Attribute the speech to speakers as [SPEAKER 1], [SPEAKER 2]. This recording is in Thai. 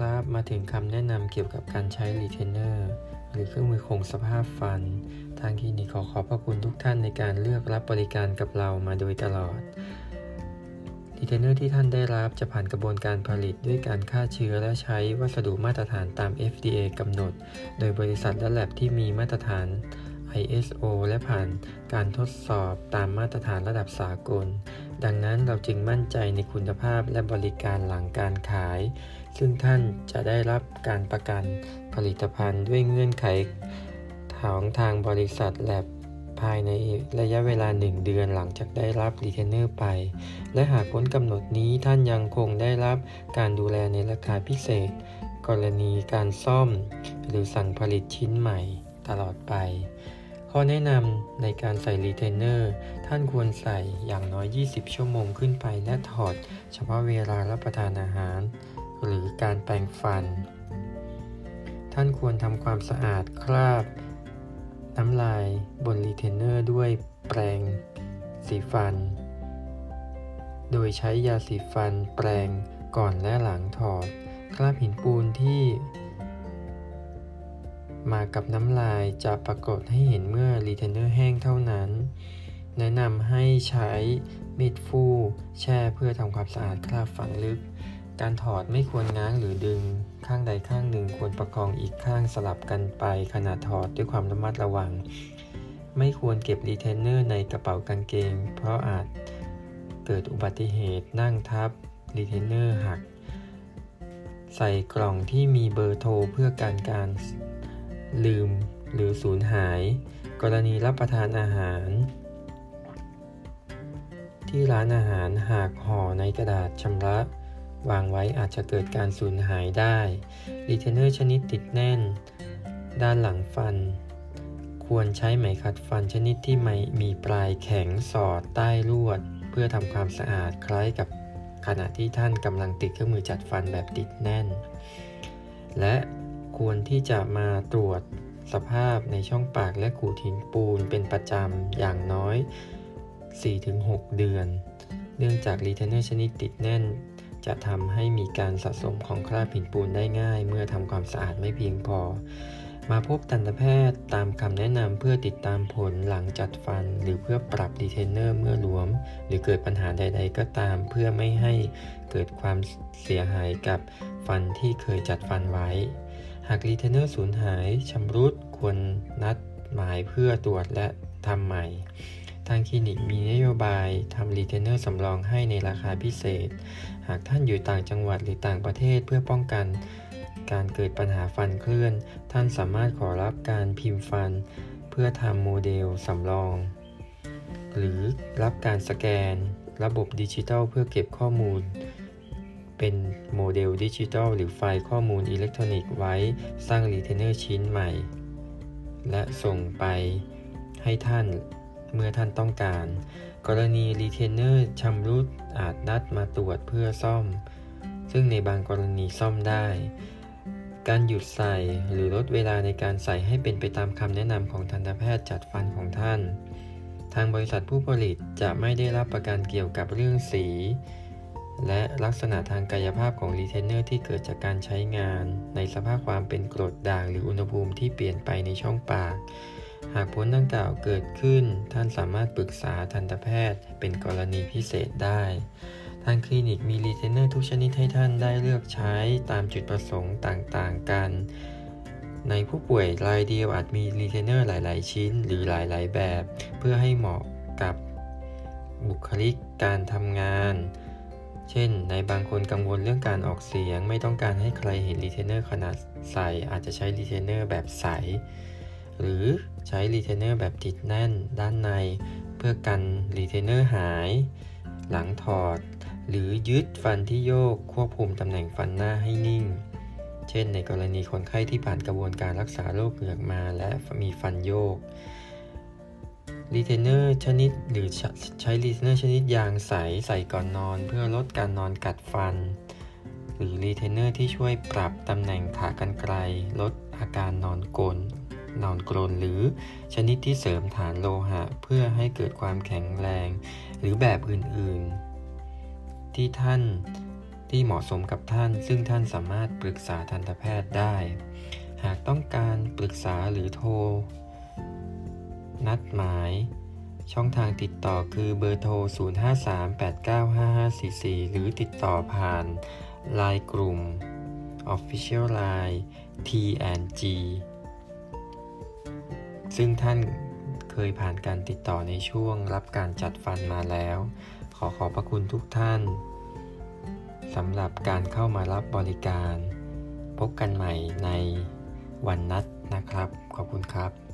[SPEAKER 1] ครับมาถึงคำแนะนำเกี่ยวกับการใช้รีเทนเนอร์หรือเครื่องมือคงสภาพฟัน ทางคลินิกขอขอบพระคุณทุกท่านในการเลือกรับบริการกับเรามาโดยตลอดรีเทนเนอร์ที่ท่านได้รับจะผ่านกระบวนการผลิตด้วยการฆ่าเชื้อและใช้วัสดุมาตรฐานตาม FDA กำหนด โดยบริษัทและแล็บที่มีมาตรฐาน ISO และผ่านการทดสอบตามมาตรฐานระดับสากล ดังนั้นเราจึงมั่นใจในคุณภาพและบริการหลังการขาย ซึ่งท่านจะได้รับการประกันผลิตภัณฑ์ด้วยเงื่อนไขของทางบริษัทแลบภายในระยะเวลา 1 เดือนหลังจากได้รับรีเทนเนอร์ไป และหากพ้นกำหนดนี้ท่านยังคงได้รับการดูแลในราคาพิเศษ กรณีการซ่อม หรือสั่งผลิตชิ้นใหม่ตลอดไป ข้อแนะนำในการใส่รีเทนเนอร์ท่านควรใส่อย่างน้อย 20 ชั่วโมงขึ้นไปและถอด เฉพาะเวลารับประทานอาหาร หรือการแปรงฟัน ท่านควรทำความสะอาดคราบ น้ำลายบนรีเทนเนอร์ด้วยแปรงสีฟัน โดยใช้ยาสีฟันแปรงก่อนและหลังถอด คราบหินปูนที่ มากับน้ำลายจะปรากฏให้เห็นเมื่อรีเทนเนอร์แห้งเท่านั้น แนะนำให้ใช้มีดฟูแช่เพื่อทำความสะอาดคราบฝังลึก การถอดไม่ควรง้างหรือดึง ข้างใดข้างหนึ่งควรประคองอีกข้างสลับกันไปขณะถอดด้วยความระมัดระวัง ไม่ควรเก็บรีเทนเนอร์ในกระเป๋ากางเกง เพราะอาจเกิดอุบัติเหตุนั่งทับรีเทนเนอร์หักใส่กล่องที่มีเบอร์โทรเพื่อการการ ลืมหรือสูญหาย กรณีรับประทานอาหาร ที่ร้านอาหารหากห่อในกระดาษชำระวางไว้อาจจะเกิดการสูญหายได้รีเทนเนอร์ชนิดติดแน่น ด้านหลังฟัน ควรใช้ไหมขัดฟันชนิดที่ไม่มีปลายแข็งสอดใต้ลวด เพื่อทำความสะอาดคล้ายกับขณะที่ท่านกำลังติดเครื่องมือจัดฟันแบบติดแน่น และ ควรที่จะมาตรวจสภาพในช่องปากและขูดหินปูนเป็นประจำอย่างน้อย 4-6 เดือน เนื่องจากรีเทนเนอร์ชนิดติดแน่น จะทำให้มีการสะสมของคราบหินปูนได้ง่าย เมื่อทำความสะอาดไม่เพียงพอ มาพบทันตแพทย์ตามคำแนะนำเพื่อติดตามผลหลังจัดฟัน หรือเพื่อปรับรีเทนเนอร์เมื่อหลวม หรือเกิดปัญหาใด ๆ ก็ตาม เพื่อไม่ให้เกิดความเสียหายกับฟันที่เคยจัดฟันไว้ หากรีเทนเนอร์สูญหายชำรุดควรนัดหมายเพื่อตรวจและทำใหม่ ทางคลินิกมีนโยบายทำรีเทนเนอร์สำรองให้ในราคาพิเศษ หากท่านอยู่ต่างจังหวัดหรือต่างประเทศเพื่อป้องกัน การเกิดปัญหาฟันเคลื่อน ท่านสามารถขอรับการพิมพ์ฟัน เพื่อทำโมเดลสำรอง หรือรับการสแกน ระบบดิจิทัลเพื่อเก็บข้อมูล เป็นโมเดลดิจิทัลหรือไฟล์ข้อมูลอิเล็กทรอนิกส์ไว้สร้างรีเทนเนอร์ชิ้นใหม่ และส่งไปให้ท่านเมื่อท่านต้องการ กรณีรีเทนเนอร์ชำรุดอาจนัดมาตรวจเพื่อซ่อม ซึ่งในบางกรณีซ่อมได้ การหยุดใส่หรือลดเวลาในการใส่ให้เป็นไปตามคำแนะนำของทันตแพทย์จัดฟันของท่าน ทางบริษัทผู้ผลิตจะไม่ได้รับประกันเกี่ยวกับเรื่องสี และลักษณะทางกายภาพของรีเทนเนอร์ที่เกิดจากการใช้งาน ในสภาพความเป็นกรดด่างหรืออุณหภูมิที่เปลี่ยนไปในช่องปาก หากผลดังกล่าวเกิดขึ้น ท่านสามารถปรึกษาทันตแพทย์ เป็นกรณีพิเศษได้ ทางคลินิกมีรีเทนเนอร์ทุกชนิดให้ท่านได้เลือกใช้ตามจุดประสงค์ต่างๆ กัน ในผู้ป่วยรายเดียวอาจมีรีเทนเนอร์หลาย ๆ ชิ้น หรือหลาย ๆ แบบ เพื่อให้เหมาะกับบุคลิกการทำงาน เช่น ในบางคนกังวลเรื่องการออกเสียง ไม่ต้องการให้ใครเห็นรีเทนเนอร์ขณะใส่ อาจจะใช้รีเทนเนอร์แบบใส หรือใช้รีเทนเนอร์แบบติดแน่นด้านใน เพื่อกันรีเทนเนอร์หาย หลังถอด หรือยึดฟันที่โยกควบคุมตำแหน่งฟันหน้าให้นิ่ง เช่น ในกรณีคนไข้ที่ผ่านกระบวนการรักษาโรคเหงือกมาและมีฟันโยก รีเทนเนอร์ชนิดหรือใช้รีเทนเนอร์ชนิดยางใสใส่ก่อนนอน เพื่อลดการนอนกัดฟัน หรือรีเทนเนอร์ที่ช่วยปรับตำแหน่งขากรรไกรลดอาการนอนกลนนอนกรนหรือชนิดที่เสริมฐานโลหะ เพื่อให้เกิดความแข็งแรง หรือแบบอื่นๆ ที่ท่านที่เหมาะสมกับท่าน ซึ่งท่านสามารถปรึกษาทันตแพทย์ได้ หากต้องการปรึกษาหรือโทร นัดหมาย ช่องทางติดต่อคือเบอร์โทร 0538955544 หรือติดต่อผ่าน Line กลุ่ม Official Line T&G ซึ่งท่านเคยผ่านการติดต่อในช่วงรับการจัดฟันมาแล้ว ขอขอบพระคุณทุกท่านสำหรับการเข้ามารับบริการ พบกันใหม่ในวันนัดนะครับ ขอบคุณครับ